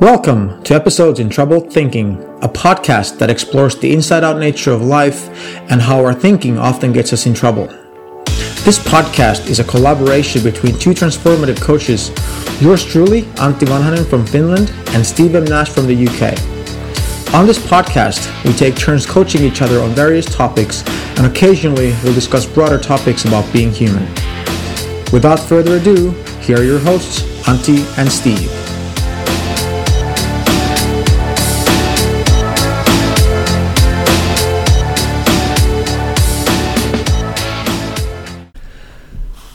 Welcome to Episodes in Troubled Thinking, a podcast that explores the inside out nature of life and how our thinking often gets us in trouble. This podcast is a collaboration between two transformative coaches, yours truly, Antti Vanhanen from Finland and Steve M. Nash from the UK. On this podcast, we take turns coaching each other on various topics and occasionally we'll discuss broader topics about being human. Without further ado, here are your hosts, Antti and Steve.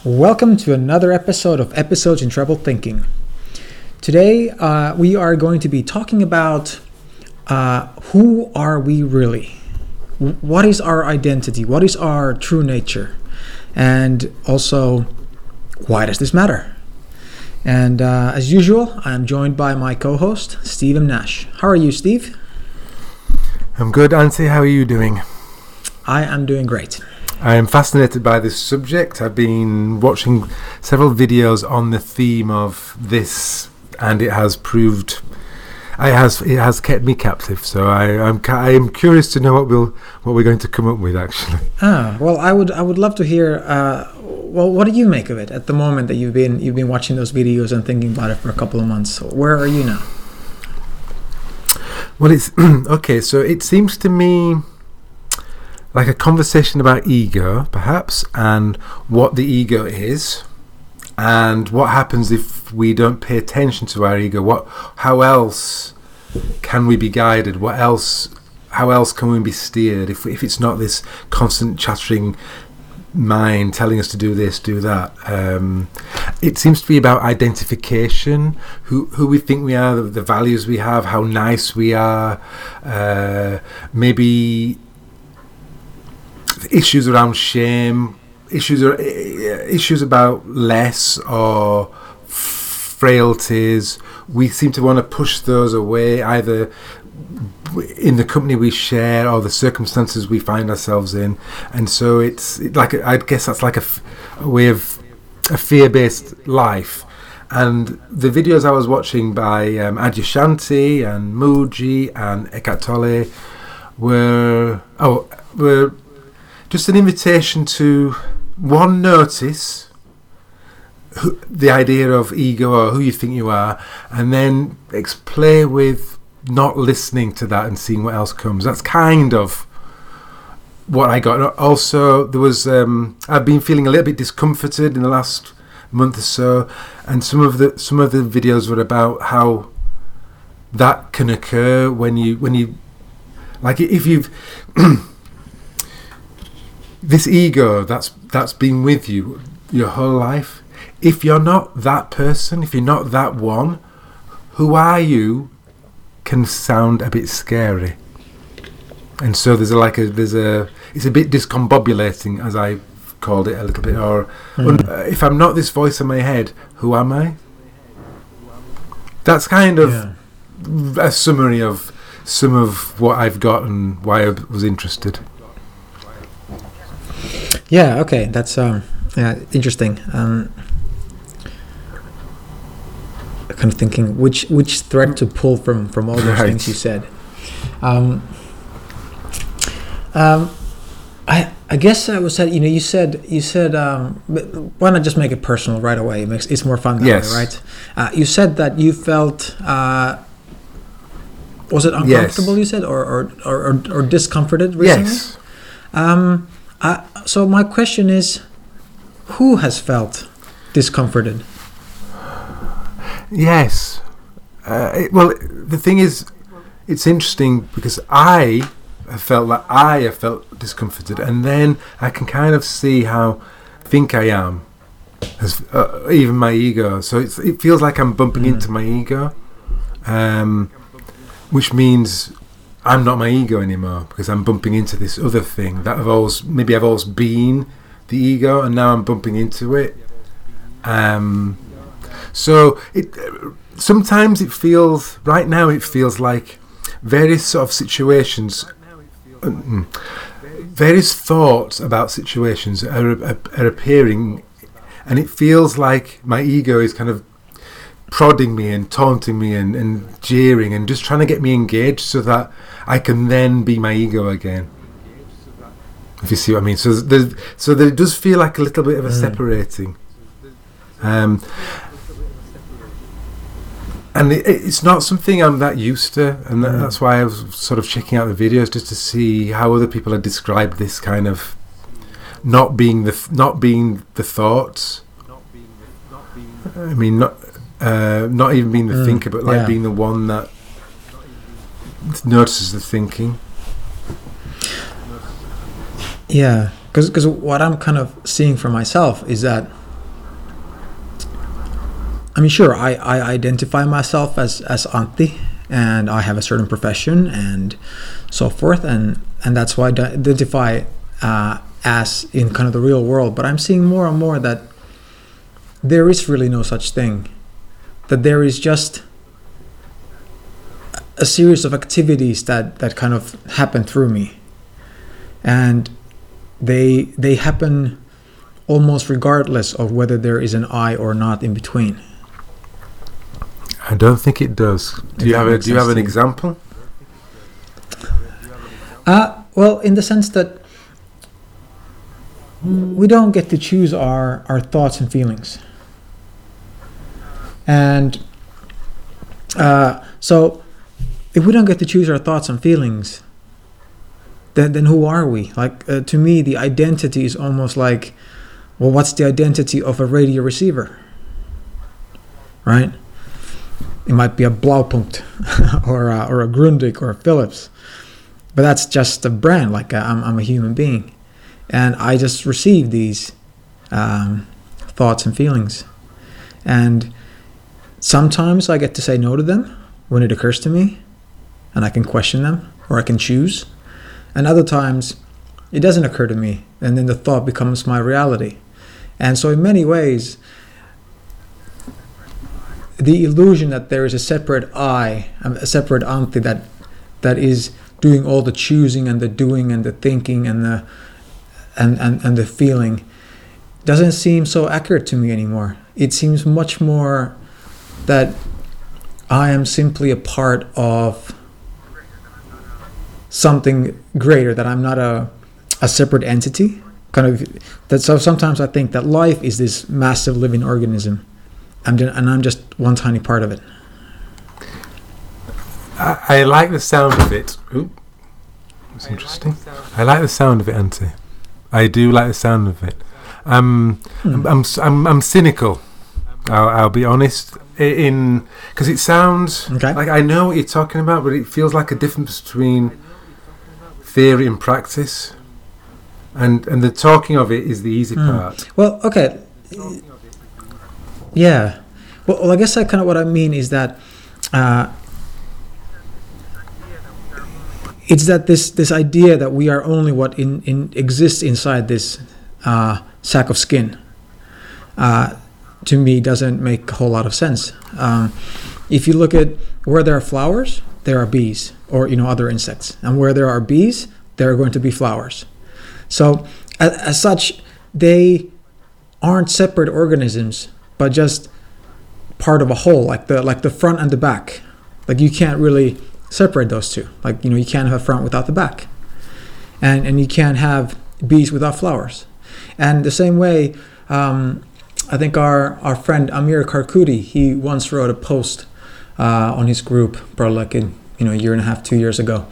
Welcome to another episode of Episodes in Troubled Thinking. Today, uh, we are going to be talking about uh, who are we really? What is our identity? What is our true nature? And also, why does this matter? And uh, as usual, I am joined by my co host, Steve M. Nash. How are you, Steve? I'm good, Antti. How are you doing? I am doing great. I am fascinated by this subject. I've been watching several videos on the theme of this, and it has proved, it has it has kept me captive. So I, I'm I am curious to know what we'll what we're going to come up with. Actually, Ah, well, I would I would love to hear. Uh, well, what do you make of it at the moment that you've been you've been watching those videos and thinking about it for a couple of months? Where are you now? well, it's okay. So it seems to me like a conversation about ego, perhaps, and what the ego is, and what happens if we don't pay attention to our ego. What, how else can we be guided? What else? How else can we be steered if if it's not this constant chattering mind telling us to do this, do that? Um, it seems to be about identification, who who we think we are, the, the values we have, how nice we are, uh, maybe issues around shame, issues are issues about less or frailties. We seem to want to push those away, either in the company we share or the circumstances we find ourselves in, and so it's like I guess that's like a, a way of a fear-based life. And the videos I was watching by um, Adyashanti and Mooji and Eckhart Tolle were oh were just an invitation to one notice who, the idea of ego or who you think you are, and then play with not listening to that and seeing what else comes. That's kind of what I got. Also, there was um, I've been feeling a little bit discomforted in the last month or so, and some of the some of the videos were about how that can occur when you when you like if you've this ego that's that's been with you your whole life if you're not that person if you're not that one who are you can sound a bit scary and so there's a, like a there's a it's a bit discombobulating as i called it a little bit or Mm. uh, if i'm not this voice in my head who am i that's kind of Yeah. a summary of some of what i've got and why i was interested Yeah. Okay. That's um. Yeah. Interesting. Um. Kind of thinking which which thread to pull from from all those Right. things you said. Um. Um. I I guess I was said you know you said you said um why not just make it personal right away it makes it's more fun that Yes. way right uh, you said that you felt uh was it uncomfortable you said or or, or, or, or discomforted recently yes um, I, so my question is, who has felt discomforted? Yes. Uh, it, well, the thing is, it's interesting because I have felt that I have felt discomforted, and then I can kind of see how I think I am, as uh, even my ego. So it's, it feels like I'm bumping Mm. into my ego, um, which means I'm not my ego anymore because I'm bumping into this other thing that I've always maybe I've always been the ego, and now I'm bumping into it. Um, so it sometimes it feels right now it feels like various sort of situations, various thoughts about situations are, are, are appearing, and it feels like my ego is kind of prodding me and taunting me and, and jeering and just trying to get me engaged so that I can then be my ego again. If you see what I mean, so there's, so there does feel like a little bit of a Mm. separating, um, and it, it's not something I'm that used to, and that, Mm. that's why I was sort of checking out the videos just to see how other people had described this kind of not being the not being the thoughts. I mean, not uh, not even being the Mm, thinker, but like yeah. being the one that notices the thinking. Yeah, because what I'm kind of seeing for myself is that I mean, sure, I, I identify myself as as Antti, and I have a certain profession and so forth, and and that's why I identify uh, as in kind of the real world. But I'm seeing more and more that there is really no such thing, that there is just a series of activities that that kind of happen through me, and they they happen almost regardless of whether there is an I or not in between. I don't think it does. Do If you have a Do you have an example? Uh, well, in the sense that we don't get to choose our, our thoughts and feelings. And uh, so, if we don't get to choose our thoughts and feelings, then, then who are we? Like, uh, to me, the identity is almost like, well, what's the identity of a radio receiver? Right? It might be a Blaupunkt or a, or a Grundig or a Philips but that's just a brand like uh, I'm, I'm a human being and i just receive these um, thoughts and feelings and sometimes i get to say no to them when it occurs to me and i can question them or i can choose and other times it doesn't occur to me and then the thought becomes my reality and so in many ways the illusion that there is a separate i um, a separate Antti that that is doing all the choosing and the doing and the thinking and the and, and, and the feeling doesn't seem so accurate to me anymore. It seems much more that I am simply a part of something greater, that I'm not a, a separate entity. Kind of that so sometimes I think that life is this massive living organism and, and I'm just one tiny part of it. I, I like the sound of it. Ooh, that's interesting. I like the sound of it, Antti. I do like the sound of it. Um, I'm, I'm, s- I'm, I'm cynical. I'll, I'll be honest. In because it sounds Okay. like I know what you're talking about, but it feels like a difference between theory and practice. And and the talking of it is the easy Hmm. part. Well, okay. Yeah. Well, well I guess I kind of what I mean is that uh, it's that this this idea that we are only what in, in exists inside this uh, sack of skin. Uh, to me, doesn't make a whole lot of sense. Um, if you look at where there are flowers, there are bees, or you know other insects, and where there are bees, there are going to be flowers. So, as, as such, they aren't separate organisms, but just part of a whole, like the like the front and the back. Like you can't really separate those two. Like you know, you can't have front without the back, and and you can't have bees without flowers. And the same way, um, I think our our friend Amir Karkudi, he once wrote a post uh, on his group, probably like a you know a year and a half, two years ago,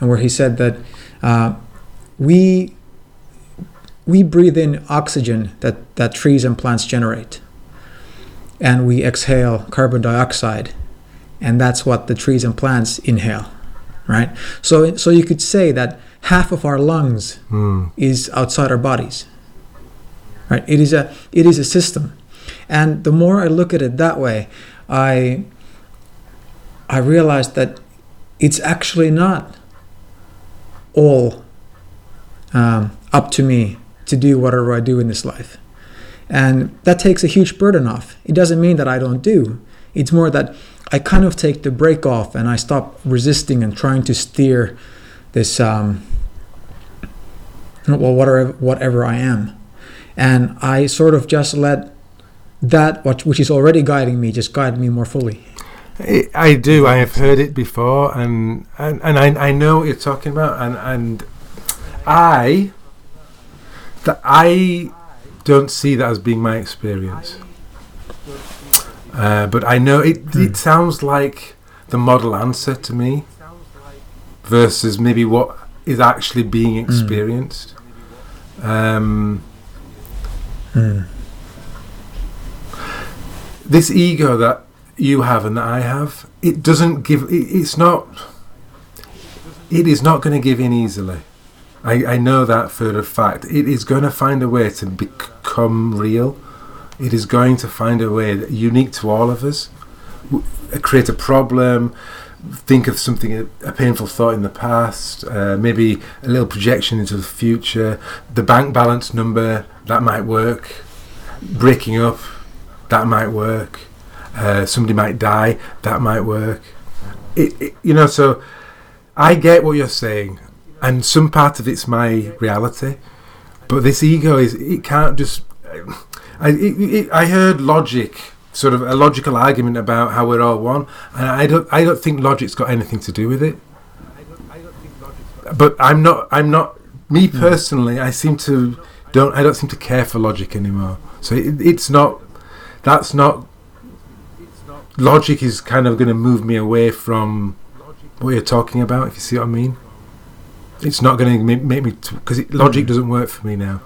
and where he said that uh, we we breathe in oxygen that, that trees and plants generate. And we exhale carbon dioxide. And that's what the trees and plants inhale. Right? So so you could say that half of our lungs Hmm. is outside our bodies. Right? It is a it is a system. And the more I look at it that way, I I realize that it's actually not all um, up to me to do whatever I do in this life. And that takes a huge burden off. It doesn't mean that I don't do. It's more that I kind of take the break off and I stop resisting and trying to steer this, um, well, whatever, whatever I am. And I sort of just let that which is already guiding me just guide me more fully. I, I do. I have heard it before, and and, and I, I know what you're talking about, and and I that I don't see that as being my experience. Uh, but I know it. It sounds like the model answer to me, versus maybe what is actually being experienced. Um, Mm. this ego that you have and that I have, it doesn't give. It, it's not. It is not going to give in easily. I, I know that for a fact. It is going to find a way to become real. It is going to find a way that unique to all of us. Create a problem. Think of something, a, painful thought in the past. Uh, maybe a little projection into the future. The bank balance number that might work. Breaking up that might work. Uh, somebody might die that might work. It, it, you know, so I get what you're saying, and some part of it's my reality, but this ego is it can't just. I it, I heard logic, sort of a logical argument about how we're all one, and I don't I don't think logic's got anything to do with it. But I'm not I'm not me hmm. personally. I seem to don't I don't seem to care for logic anymore. So it, it's not that's not logic is kind of going to move me away from what you're talking about. If you see what I mean, it's not going to make, make me because logic hmm. doesn't work for me now.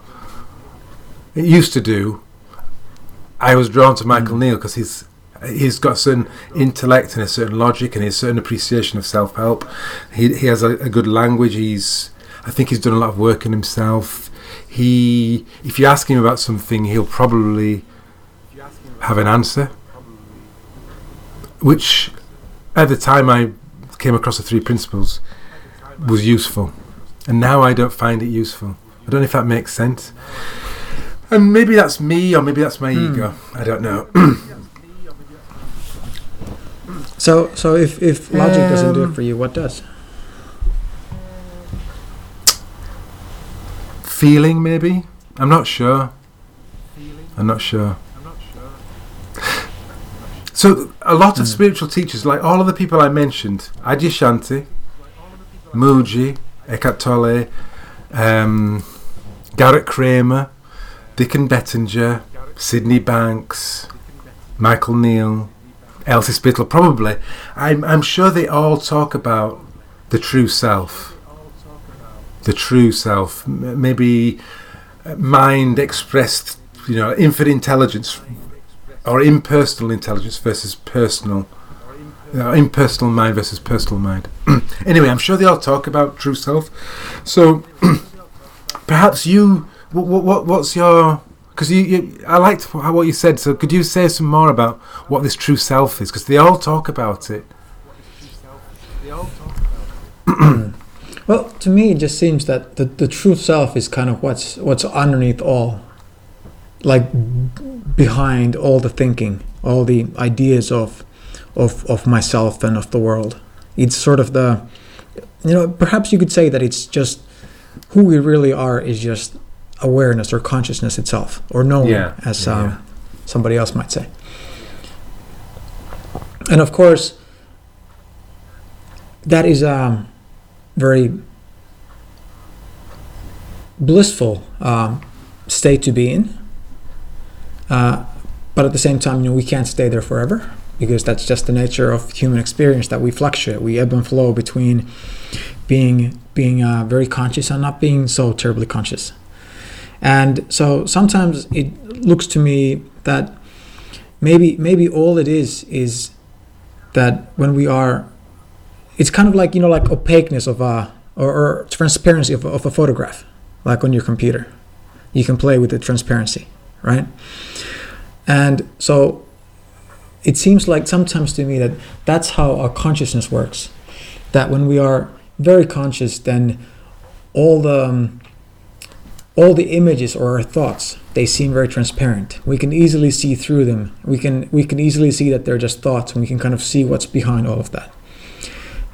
It used to do. I was drawn to Michael mm. Neill because he's he's got a certain intellect and a certain logic and a certain appreciation of self help. He he has a, a good language. He's I think he's done a lot of work on himself. He if you ask him about something, he'll probably have an answer. Which at the time I came across the three principles was useful. And now I don't find it useful. I don't know if that makes sense. And maybe that's me or maybe that's my ego. I don't know. So so if if logic doesn't do it Um, for you, what does? Feeling maybe? I'm not sure. I'm not sure. So a lot of spiritual teachers, like all of the people I mentioned, Adyashanti, Mooji, Eckhart Tolle, um, Garrett Kramer, Dickon Bettinger, Sydney Banks, Michael Neill, Elsie Spittle, probably. I'm, I'm sure they all talk about the true self. The true self. Maybe uh, mind expressed, you know, infinite intelligence or impersonal intelligence versus personal. Uh, impersonal mind versus personal mind. anyway, I'm sure they all talk about true self. So perhaps you, what, what, what's your? Because you, you, I liked what you said. So could you say some more about what this true self is? Because they all talk about it. Well, to me, it just seems that the, the true self is kind of what's what's underneath all, like behind all the thinking, all the ideas of of of myself and of the world. It's sort of the, you know, perhaps you could say that it's just who we really are is just awareness or consciousness itself, or knowing, Yeah, as yeah, um, yeah. somebody else might say. And of course, that is a very blissful um, state to be in. Uh, but at the same time, you know, we can't stay there forever because that's just the nature of human experience that we fluctuate. We ebb and flow between being being uh, very conscious and not being so terribly conscious. And so sometimes it looks to me that maybe maybe all it is is that when we are it's kind of like you know like opaqueness of a or, or transparency of, of a photograph like on your computer. You can play with the transparency right? And so it seems like sometimes to me that that's how our consciousness works that when we are very conscious then all the um, all the images or our thoughts. They seem very transparent. We can easily see through them. We can we can easily see that they're just thoughts and we can kind of see what's behind all of that.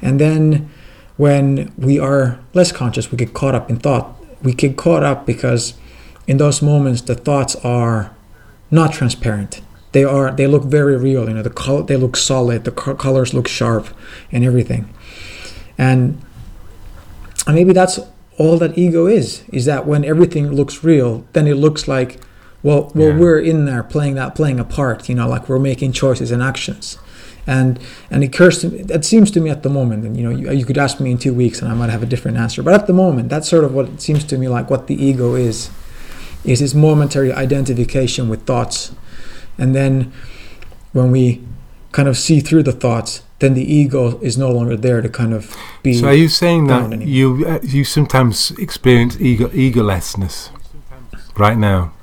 And then when we are less conscious we get caught up in thought. We get caught up because in those moments the thoughts are not transparent. They are they look very real you know the color they look solid the co- colors look sharp and everything. And and maybe that's all that ego is is that when everything looks real then it looks like well well Yeah. we're in there playing that playing a part you know like we're making choices and actions and and it occurs to me that seems to me at the moment and you know you, you could ask me in two weeks and i might have a different answer but at the moment that's sort of what it seems to me like what the ego is is this momentary identification with thoughts and then when we kind of see through the thoughts then the ego is no longer there to kind of be So are you saying that anymore. you uh, you sometimes experience ego egolessness right now?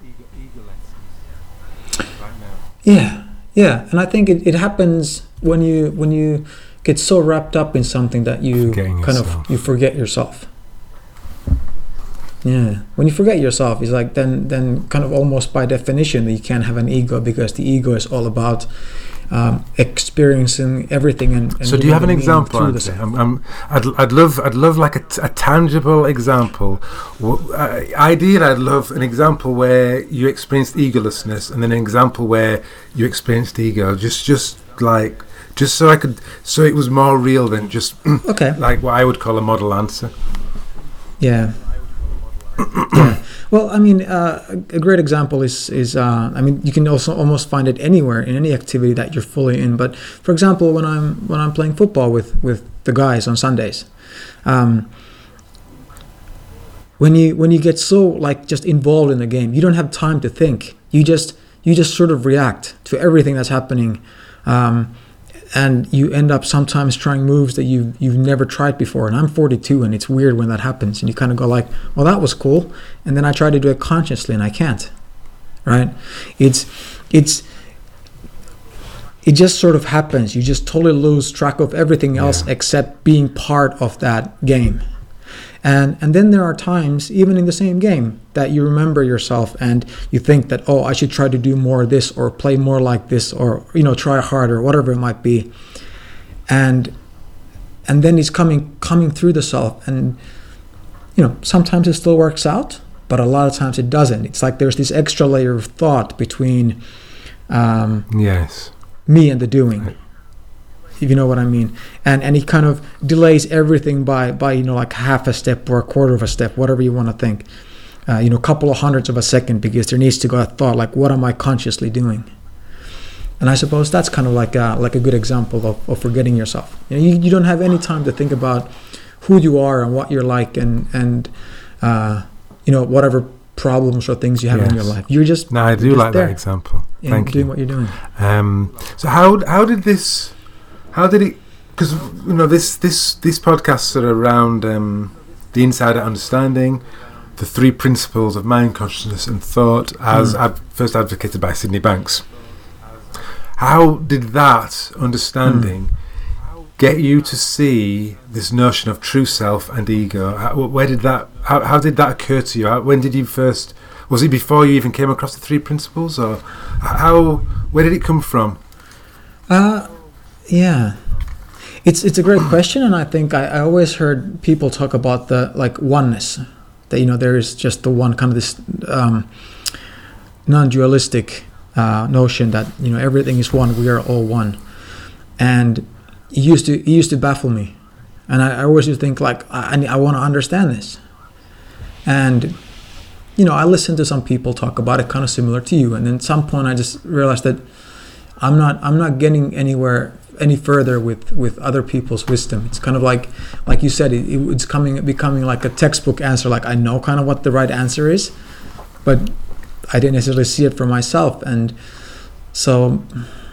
Yeah, yeah, and I think it, it happens when you when you get so wrapped up in something that you Forgetting kind yourself. of you forget yourself. Yeah, when you forget yourself, it's like then then kind of almost by definition you can't have an ego because the ego is all about um, experiencing everything and. and So do you have an example? through the Andy? I'm, I'm, I'd, I'd love I'd love like a, t- a tangible example. W- Uh, ideally, I'd love an example where you experienced egolessness, and then an example where you experienced ego. Just just like just so I could so it was more real than just Okay. like what I would call a model answer. Yeah. Well, I mean, uh, a a great example is is uh, I mean, you can also almost find it anywhere in any activity that you're fully in. But for example, when I'm when I'm playing football with with the guys on Sundays, um, when you when you get so like just involved in the game, you don't have time to think. You just you just sort of react to everything that's happening. Um, and you end up sometimes trying moves that you you've never tried before. And I'm 42, and it's weird when that happens. And you kind of go like, "Well, that was cool," and then I try to do it consciously, and I can't. Right? It's it's it just sort of happens. You just totally lose track of everything else Yeah. except being part of that game. And and then there are times, even in the same game, that you remember yourself and you think that, oh, I should try to do more of this or play more like this or you know try harder, whatever it might be. And and then it's coming coming through the self, and you know sometimes it still works out, but a lot of times it doesn't. It's like there's this extra layer of thought between um, Yes. me and the doing Right. If you know what i mean. And and he kind of delays everything by by you know like half a step or a quarter of a step whatever you want to think. Uh, you know a couple of hundreds of a second because there needs to go a thought like what am i consciously doing? And i suppose that's kind of like a, like a good example of, of forgetting yourself. You, know, you you don't have any time to think about who you are and what you're like and and uh, you know whatever problems or things you have in your life. You're just No, I do like there. that example. you Thank doing you. what you're doing. Um, so how how did this how did it because you know this this this podcast are around um, the insider understanding the three principles of mind consciousness and thought as Mm. ad- first advocated by Sydney Banks. How did that understanding get you to see this notion of true self and ego? How, where did that how, how did that occur to you? How, when did you first was it before you even came across the three principles or how where did it come from? Uh, yeah, it's it's a great question, and I think I, I always heard people talk about the like oneness, that you know there is just the one kind of this um, non-dualistic uh, notion that you know everything is one, we are all one, and it used to it used to baffle me, and I, I always used to think like I I, want to understand this, and you know I listened to some people talk about it kind of similar to you, and then at some point I just realized that. I'm not I'm not getting anywhere any further with with other people's wisdom. It's kind of like like you said, it, it's coming becoming like a textbook answer. Like I know kind of what the right answer is, but I didn't necessarily see it for myself. And so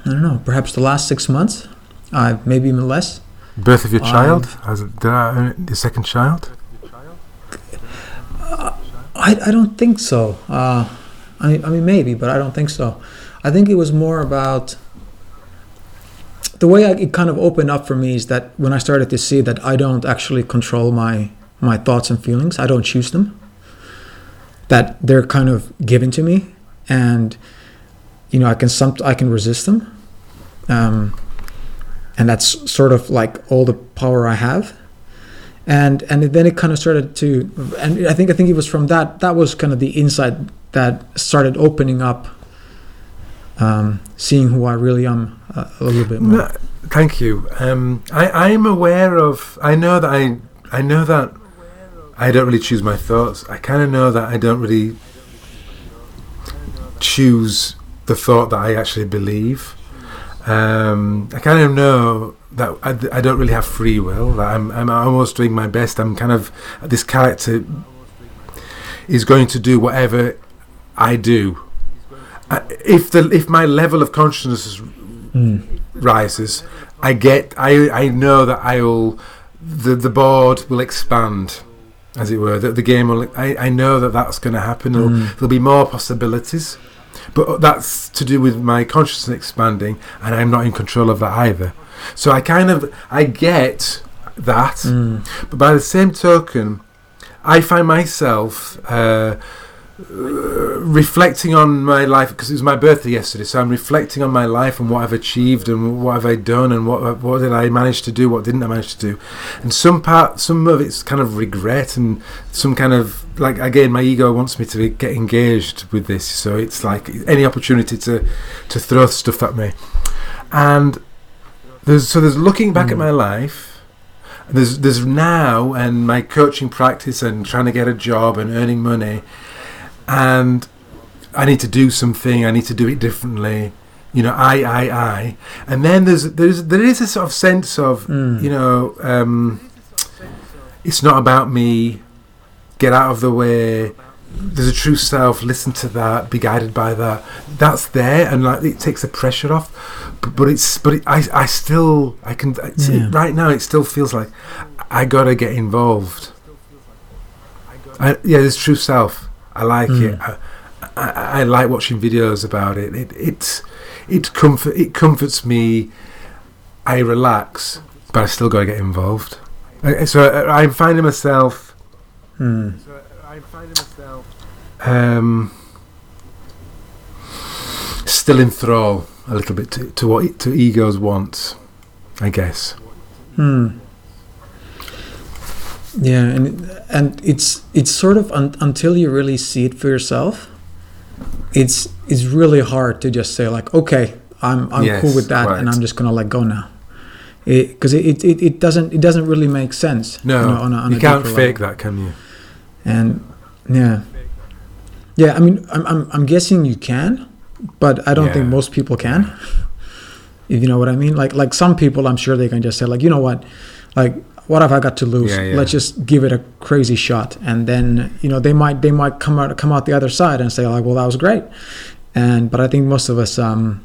I don't know. Perhaps the last six months, uh, maybe even less. birth of your Um, child as a, did I, the second child I, I don't think so. Uh, I, I mean, maybe, but I don't think so. I think it was more about the way I, it kind of opened up for me is that when I started to see that I don't actually control my my thoughts and feelings, I don't choose them. That they're kind of given to me, and you know I can some I can resist them, um, and that's sort of like all the power I have and and then it kind of started to and i think i think it was from that that was kind of the insight that started opening up um, seeing who I really am uh, a little bit more. No, thank you. Um, I am aware of. I know that I I know that I don't really choose my thoughts. I kind of know that I don't really choose the thought that I actually believe. Um, I kind of know that I, I don't really have free will. I'm I'm almost doing my best. I'm kind of this character is going to do whatever I do. If the if my level of consciousness Mm. rises, I get I I know that I will the the board will expand, as it were. That the game will. I, I know that that's going to happen. There'll, Mm. there'll be more possibilities, but that's to do with my consciousness expanding, and I'm not in control of that either. So I kind of I get that, Mm. but by the same token, I find myself uh, reflecting on my life because it was my birthday yesterday. So I'm reflecting on my life and what I've achieved and what have I done and what what did I manage to do, what didn't I manage to do, and some part, some of it's kind of regret and some kind of like again, my ego wants me to get engaged with this. So it's like any opportunity to to throw stuff at me, and there's so there's looking back at Mm. my life there's there's now and my coaching practice and trying to get a job and earning money and I need to do something I need to do it differently you know I I I and then there's there's there is a sort of sense of Mm. you know um, it's not about me get out of the way there's a true self listen to that be guided by that that's there and like it takes the pressure off but, but it's but it, I I still I can Yeah. right now it still feels like I gotta get involved I, yeah there's true self I like Mm. it I, I, I like watching videos about it it it's it comfort it comforts me I relax but I still gotta get involved Uh, so I- I'm finding myself Mm. I'm finding myself um, still in thrall a little bit to, to what to ego's wants, I guess. Hmm. Yeah, and and it's it's sort of un, until you really see it for yourself, it's it's really hard to just say like, okay, I'm I'm Yes, cool with that, and. I'm just gonna let go now, because it, it, it doesn't it doesn't really make sense. No, you, know, on a, on you a can't fake level. that, can you? And yeah, yeah. I mean, I'm I'm I'm guessing you can, but I don't think most people can. If you know what I mean, like like some people, I'm sure they can just say like, you know what, like what have I got to lose? Yeah, yeah. Let's just give it a crazy shot, and then you know they might they might come out come out the other side and say like, well, that was great. And but I think most of us, um,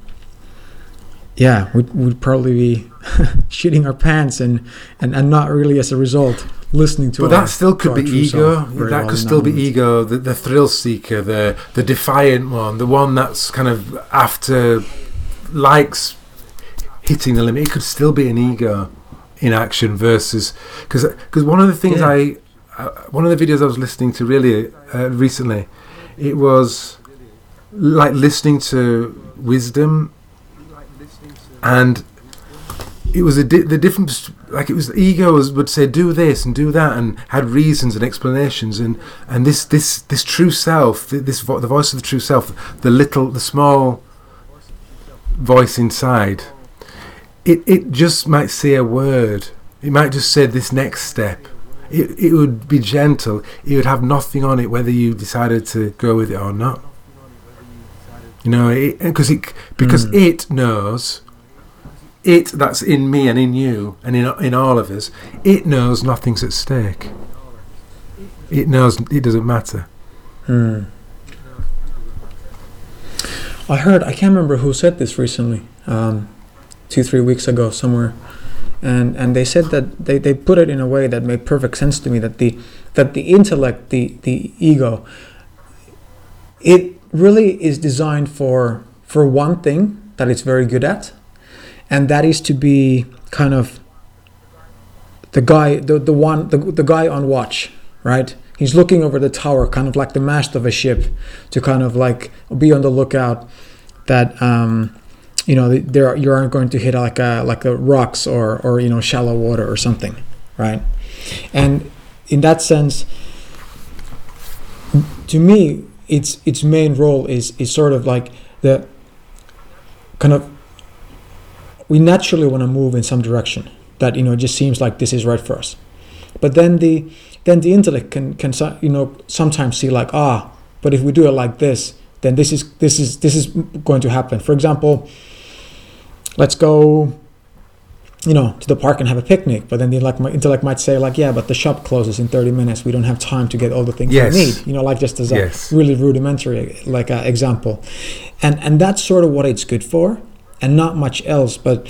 yeah, would would probably be shitting our pants and and and not really as a result listening to. But our- that still could be ego. That well could still be ego. The, the thrill seeker, the the defiant one, the one that's kind of after likes hitting the limit. It could still be an ego in action versus because because one of the things Yeah. I uh, one of the videos I was listening to really uh, recently, it was like listening to wisdom and it was a di- the difference like it was ego would say do this and do that and had reasons and explanations and and this this this true self this vo- the voice of the true self the little the small voice inside it it just might say a word. It might just say this next step. It, it would be gentle. It would have nothing on it whether you decided to go with it or not. You know because it, because Mm. it knows it that's in me and in you and in in all of us it knows nothing's at stake. It knows it doesn't matter. Hmm. I heard, I can't remember who said this recently, um, two, three weeks ago somewhere. And, and they said that they, they put it in a way that made perfect sense to me that the, that the intellect, the, the ego, it really is designed for, for one thing that it's very good at. And that is to be kind of the guy, the, the one, the, the guy on watch, right? He's looking over the tower, kind of like the mast of a ship, to kind of like be on the lookout that um, you know there you aren't going to hit like a like rocks or or you know shallow water or something, right? And in that sense, to me, its its main role is is sort of like the kind of we naturally want to move in some direction that you know just seems like this is right for us but then the then the intellect can can you know sometimes see like ah but if we do it like this then this is this is this is going to happen for example let's go you know to the park and have a picnic but then the like my intellect might say like yeah but the shop closes in 30 minutes we don't have time to get all the things Yes. we need you know like just as a Yes. really rudimentary like uh, example and and that's sort of what it's good for and not much else but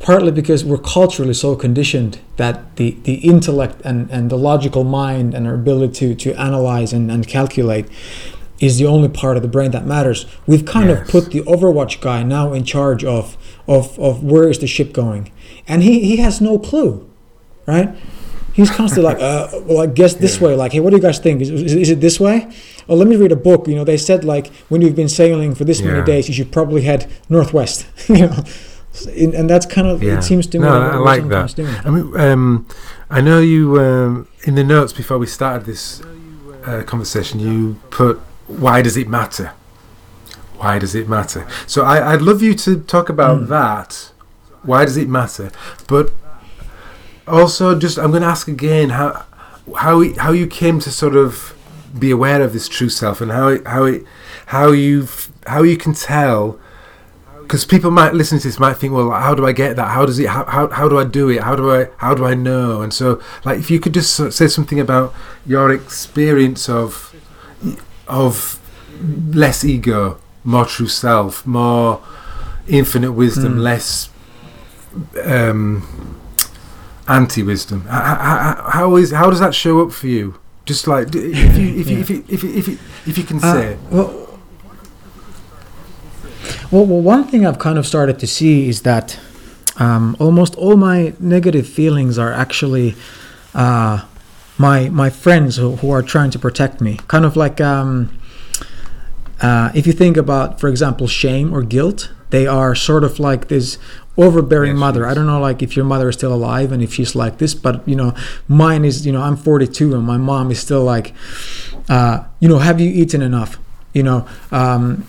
partly because we're culturally so conditioned that the, the intellect and, and the logical mind and our ability to, to analyze and, and calculate is the only part of the brain that matters. We've kind of put the Overwatch guy now in charge of, of, of where is the ship going. And he, he has no clue, right? He's constantly like, uh, well, I guess this way. Like, hey, what do you guys think? Is, is, is it this way? Oh, let me read a book. You know, they said like when you've been sailing for this many days, you should probably head northwest. you know, and that's kind of Yeah. it seems to me. No, I like that. I mean, um, I know you um, in the notes before we started this uh, conversation. You put, "Why does it matter? Why does it matter?" So I, I'd love you to talk about Mm. that. Why does it matter? But also, just I'm going to ask again how how it- how you came to sort of be aware of this true self and how it, how it how you how you can tell because people might listen to this might think well how do i get that how does it how, how, how do i do it how do i how do i know and so like if you could just say something about your experience of of less ego more true self more infinite wisdom Mm. less um anti-wisdom how, how, is how does that show up for you just like if you if you if you if you, if you, if you can Uh, say well, well, well, one thing I've kind of started to see is that um, almost all my negative feelings are actually uh, my my friends who, who are trying to protect me. Kind of like um, uh, if you think about, for example, shame or guilt, they are sort of like this overbearing Yes, mother. I don't know, like if your mother is still alive and if she's like this, but you know, mine is. You know, I'm 42 and my mom is still like, uh, you know, have you eaten enough? You know. Um,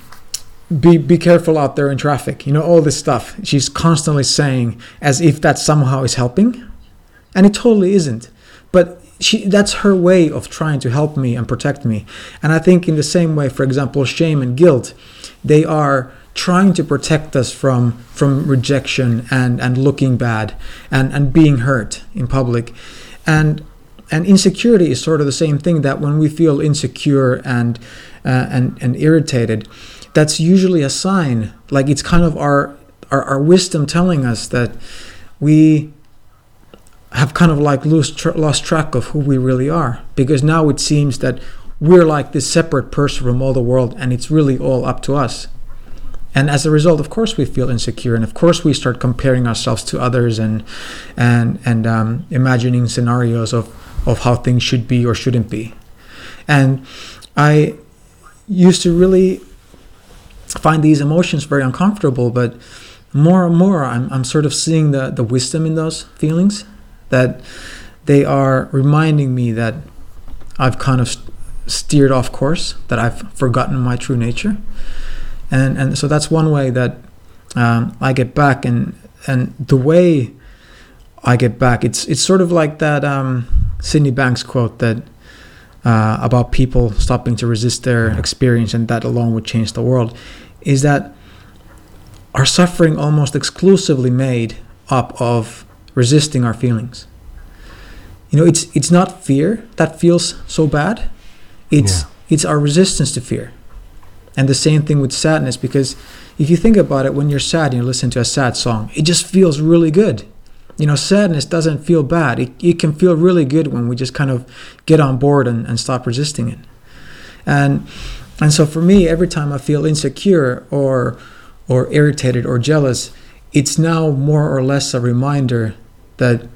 be be careful out there in traffic you know all this stuff she's constantly saying as if that somehow is helping and it totally isn't but she that's her way of trying to help me and protect me. And i think in the same way for example shame and guilt they are trying to protect us from from rejection and and looking bad and and being hurt in public. And and insecurity is sort of the same thing that when we feel insecure and uh, and and irritated that's usually a sign like it's kind of our our, our wisdom telling us that we have kind of like lose tr- lost track of who we really are. Because now it seems that we're like this separate person from all the world and it's really all up to us. And as a result of course we feel insecure and of course we start comparing ourselves to others and and and um, imagining scenarios of of how things should be or shouldn't be. And i used to really find these emotions very uncomfortable but more and more i'm, I'm sort of seeing the, the wisdom in those feelings that they are reminding me that i've kind of st- steered off course that i've forgotten my true nature. And and so that's one way that um, i get back and and the way i get back it's it's sort of like that um, sydney banks quote that uh, about people stopping to resist their experience and that alone would change the world is that our suffering almost exclusively made up of resisting our feelings. You know it's it's not fear that feels so bad. It's Yeah. it's our resistance to fear. And the same thing with sadness because if you think about it when you're sad and you listen to a sad song it just feels really good. You know sadness doesn't feel bad. It, it can feel really good when we just kind of get on board and, and stop resisting it. And and so for me every time i feel insecure or or irritated or jealous it's now more or less a reminder that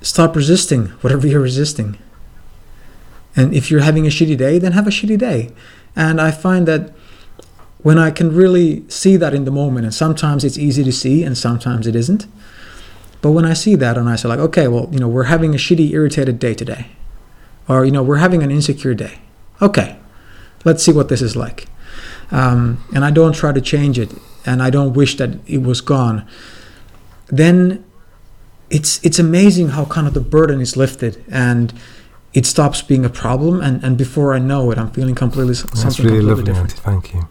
stop resisting whatever you're resisting and if you're having a shitty day then have a shitty day and i find that when i can really see that in the moment and sometimes it's easy to see and sometimes it isn't but when I see that and I say like, okay, well, you know, we're having a shitty, irritated day today, or you know, we're having an insecure day. Okay, let's see what this is like. Um, and I don't try to change it and I don't wish that it was gone, then it's it's amazing how kind of the burden is lifted and it stops being a problem and, and before I know it I'm feeling completely s- That's something really completely lovely, different. Thank you.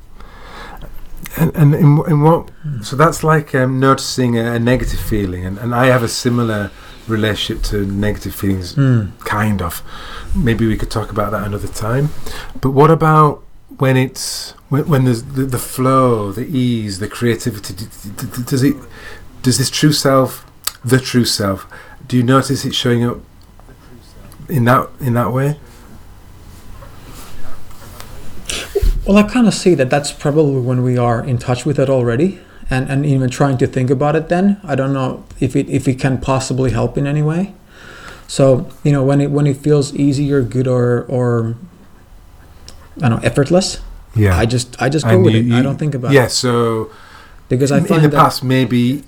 And, and in, in what? So that's like um, noticing a, a negative feeling, and, and I have a similar relationship to negative feelings, Mm. kind of. Maybe we could talk about that another time. But what about when it's when, when there's the, the flow, the ease, the creativity? d- d- d- Does it? Does this true self, the true self? Do you notice it showing up in that in that way? Well, I kind of see that that's probably when we are in touch with it already, and, and even trying to think about it. Then I don't know if it if it can possibly help in any way. So you know when it when it feels easy or good or or I don't know effortless, Yeah. I just I just go And with you- it. I don't think about yeah, it Yeah, so because I in, find in the that past maybe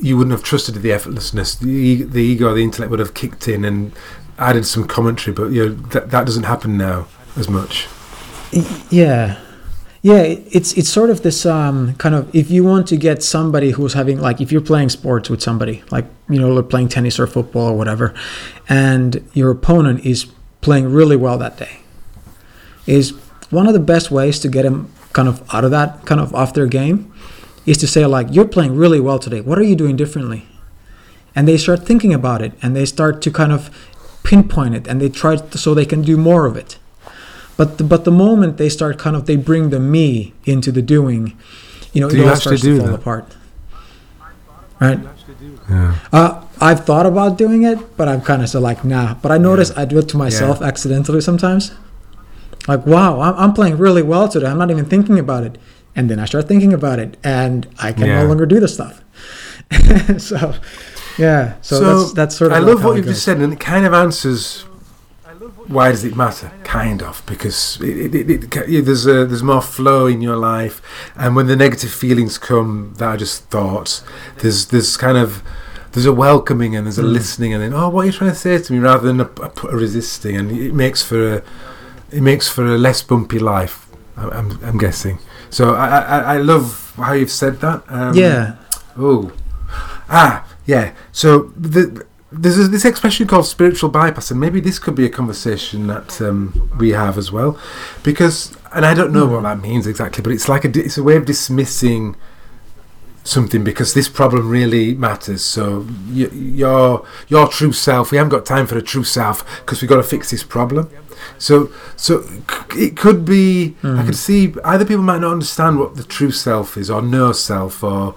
you wouldn't have trusted the effortlessness. The, the ego, the intellect would have kicked in and added some commentary, but you know that that doesn't happen now as much. yeah yeah it's it's sort of this um kind of if you want to get somebody who's having like if you're playing sports with somebody like you know playing tennis or football or whatever and your opponent is playing really well that day is one of the best ways to get them kind of out of that kind of off their game is to say like you're playing really well today what are you doing differently and they start thinking about it and they start to kind of pinpoint it and they try to, so they can do more of it but the, but the moment they start kind of they bring the me into the doing you know Do it you all starts do to fall that? apart right Yeah. uh, I've thought about doing it, but I'm kind of so like nah. But I notice I do it to myself accidentally sometimes. Like wow, I'm, I'm playing really well today. I'm not even thinking about it, and then I start thinking about it, and I can Yeah. no longer do the stuff. so yeah, so, that's that's sort of. I love what you've just said, and it kind of answers. Why does it matter? Kind of because it, it, it, there's a, there's more flow in your life, and when the negative feelings come that are just thoughts, there's there's kind of there's a welcoming and there's a Mm. listening, and then oh, what are you trying to say to me, rather than a, a, a resisting, and it makes for a it makes for a less bumpy life. I'm, I'm, I'm guessing. So I, I I love how you've said that. Um, yeah, Oh, ah, yeah. So the, there's a, this expression called spiritual bypass, and maybe this could be a conversation that um, we have as well, because and I don't know what that means exactly, but it's like a it's a way of dismissing something because this problem really matters. So y- your your true self, we haven't got time for the true self because we've got to fix this problem. So so c- it could be. I could see either people might not understand what the true self is, or no self, or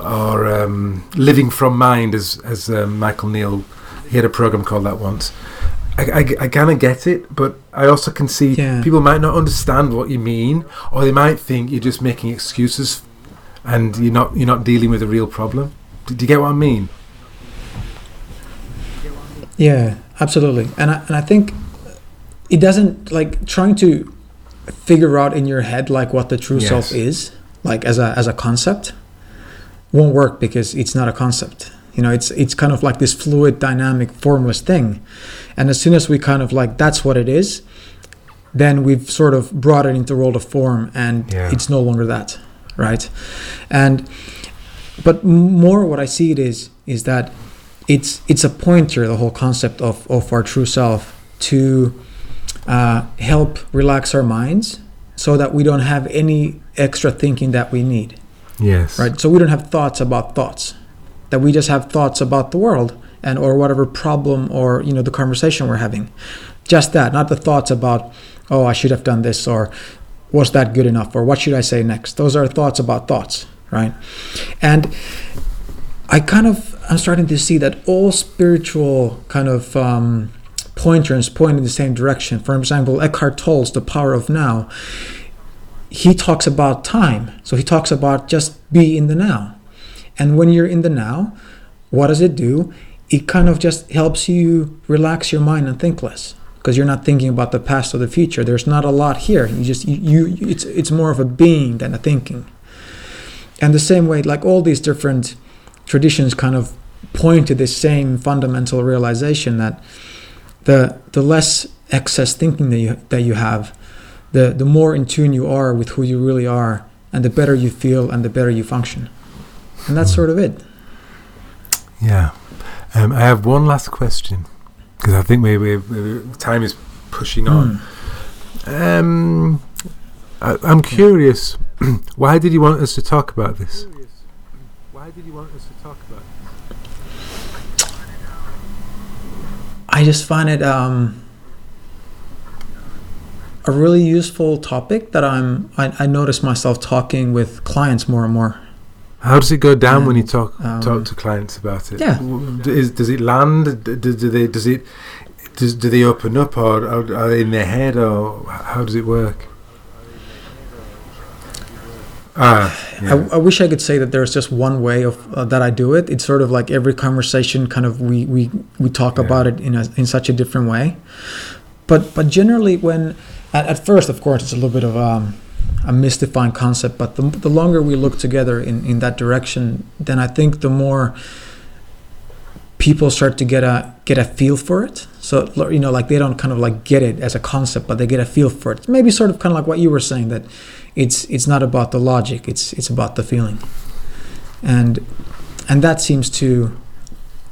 or um, living from mind, as as um, Michael Neill he had a program called that once. I, I, I kind of get it, but I also can see Yeah. people might not understand what you mean, or they might think you're just making excuses, and you're not you're not dealing with a real problem. Do, do you get what I mean? yeah, absolutely. And I, and I think it doesn't like trying to figure out in your head like what the true self is like as a as a concept won't work because it's not a concept you know it's it's kind of like this fluid dynamic formless thing and as soon as we kind of like that's what it is then we've sort of brought it into world of form and Yeah. it's no longer that right? And but more what i see it is is that it's it's a pointer the whole concept of of our true self to uh, help relax our minds so that we don't have any extra thinking that we need. Yes. right? So we don't have thoughts about thoughts. That we just have thoughts about the world and or whatever problem or you know the conversation we're having. Just that not the thoughts about oh i should have done this or was that good enough or what should i say next those are thoughts about thoughts right and i kind of i'm starting to see that all spiritual kind of um, pointers point in the same direction for example eckhart tolle's the power of now he talks about time. So he talks about just be in the now. And when you're in the now, what does it do? It kind of just helps you relax your mind and think less because you're not thinking about the past or the future. There's not a lot here. You just you, you it's it's more of a being than a thinking. And the same way like all these different traditions kind of point to this same fundamental realization that the the less excess thinking that you that you have the the more in tune you are with who you really are and the better you feel and the better you function and that's sort of it Yeah. Um, I have one last question because I think maybe, maybe time is pushing on. Um, I, I'm curious. why did you want us to talk about this? Why did you want us to talk about? I just find it um, a really useful topic that I'm. I, I notice myself talking with clients more and more. How does it go down Yeah. when you talk Um, talk to clients about it? Yeah. Is, does it land? Do, do they? Does it? Does, do they open up, or, or are they in their head, or how does it work? Ah, yeah. I, I wish I could say that there's just one way of uh, that I do it. It's sort of like every conversation, kind of we we, we talk Yeah. about it in a, in such a different way. But but generally, when at, at first, of course, it's a little bit of um, a mystifying concept. But the, the longer we look together in, in that direction, then I think the more people start to get a get a feel for it. So you know, like they don't kind of like get it as a concept, but they get a feel for it. Maybe sort of kind of like what you were saying that it's it's not about the logic; it's it's about the feeling, and and that seems to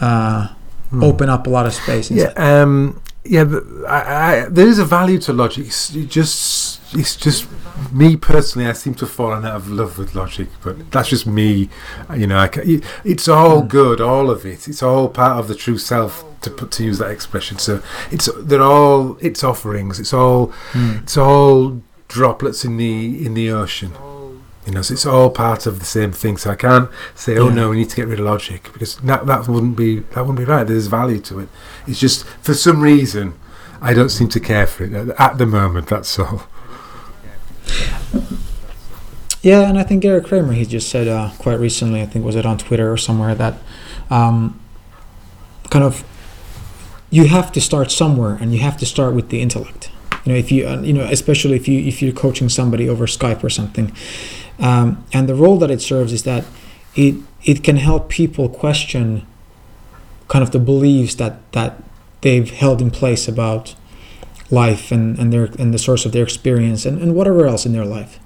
uh, Hmm. open up a lot of space. Yeah, um, yeah. th- I, I, there is a value to logic. It's just, it's just me personally. I seem to have fallen out of love with logic, but that's just me. You know, I ca it's all good, all of it. It's all part of the true self. To put to use that expression, so it's they're all it's offerings. It's all Mm. it's all droplets in the in the ocean. You know, so it's all part of the same thing. So I can't say, "Oh Yeah. no, we need to get rid of logic," because that that wouldn't be that wouldn't be right. There's value to it. It's just for some reason I don't seem to care for it at, at the moment. That's all. Yeah, and I think Gary Kramer he just said uh, quite recently. I think was it on Twitter or somewhere that um, kind of you have to start somewhere, and you have to start with the intellect. You know, if you uh, you know, especially if you if you're coaching somebody over Skype or something, um, and the role that it serves is that it it can help people question kind of the beliefs that that they've held in place about life and, and their and the source of their experience and, and whatever else in their life.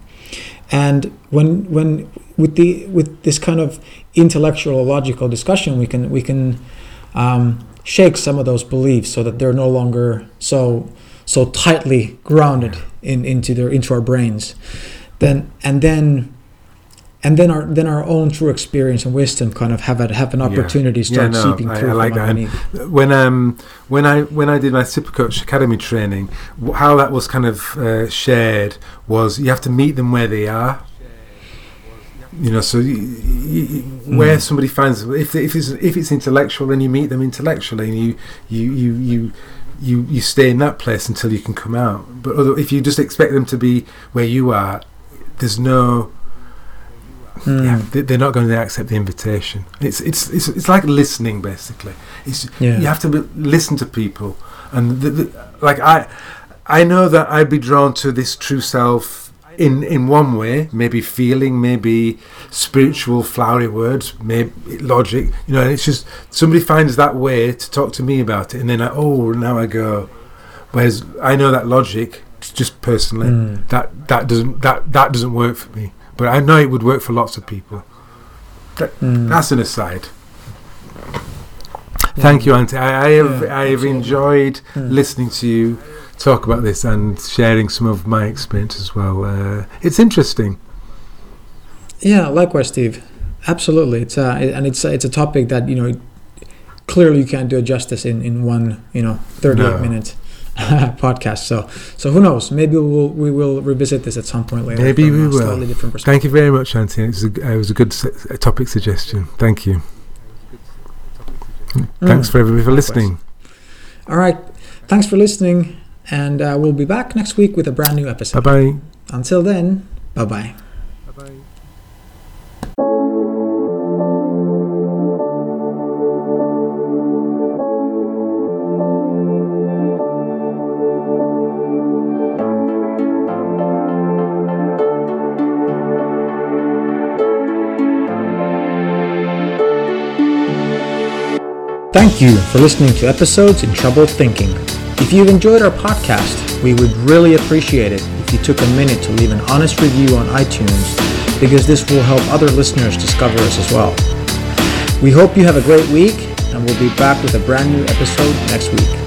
And when when with the with this kind of intellectual logical discussion, we can we can um, shake some of those beliefs so that they're no longer so so tightly grounded in into their into our brains. Then and then and then our then our own true experience and wisdom kind of have a, have an Yeah. opportunity to Yeah, start no, seeping I- through I like that. Underneath. when um when I when I did my Supercoach Academy training, how that was kind of uh, shared was you have to meet them where they are. You know, so y y where Mm. somebody finds if if it's if it's intellectual, then you meet them intellectually, and you you you you. You, you stay in that place until you can come out. But other, if you just expect them to be where you are, there's no Mm. yeah, they- they're not going to accept the invitation. It's it's it's, it's like listening basically. It's Yeah. you have to be, listen to people, and the, the, like I I know that I'd be drawn to this true self in in one way, maybe feeling, maybe spiritual flowery words, maybe logic. You know, it's just somebody finds that way to talk to me about it, and then I, oh now I go. Whereas I know that logic, just personally, Mm. that that doesn't that that doesn't work for me. But I know it would work for lots of people. Mm. That's an aside. Thank you, Antti. I, I have Yeah, I have enjoyed Mm. listening to you talk about this and sharing some of my experience as well. Uh, it's interesting. Yeah, likewise, Steve. Absolutely, it's uh, and it's it's a topic that you know clearly you can't do it justice in in one you know thirty eight No. minute podcast. So so who knows? Maybe we'll we will revisit this at some point later. Maybe we will. Slightly different perspective. Thank you very much, Antti. It was a, it was a good a topic suggestion. Thank you. Thanks Mm. for everybody for listening. All right, thanks for listening, and uh, we'll be back next week with a brand new episode. Bye bye. Until then, bye bye. Thank you for listening to episodes in Troubled Thinking. If you've enjoyed our podcast, we would really appreciate it if you took a minute to leave an honest review on iTunes because this will help other listeners discover us as well. We hope you have a great week, and we'll be back with a brand new episode next week.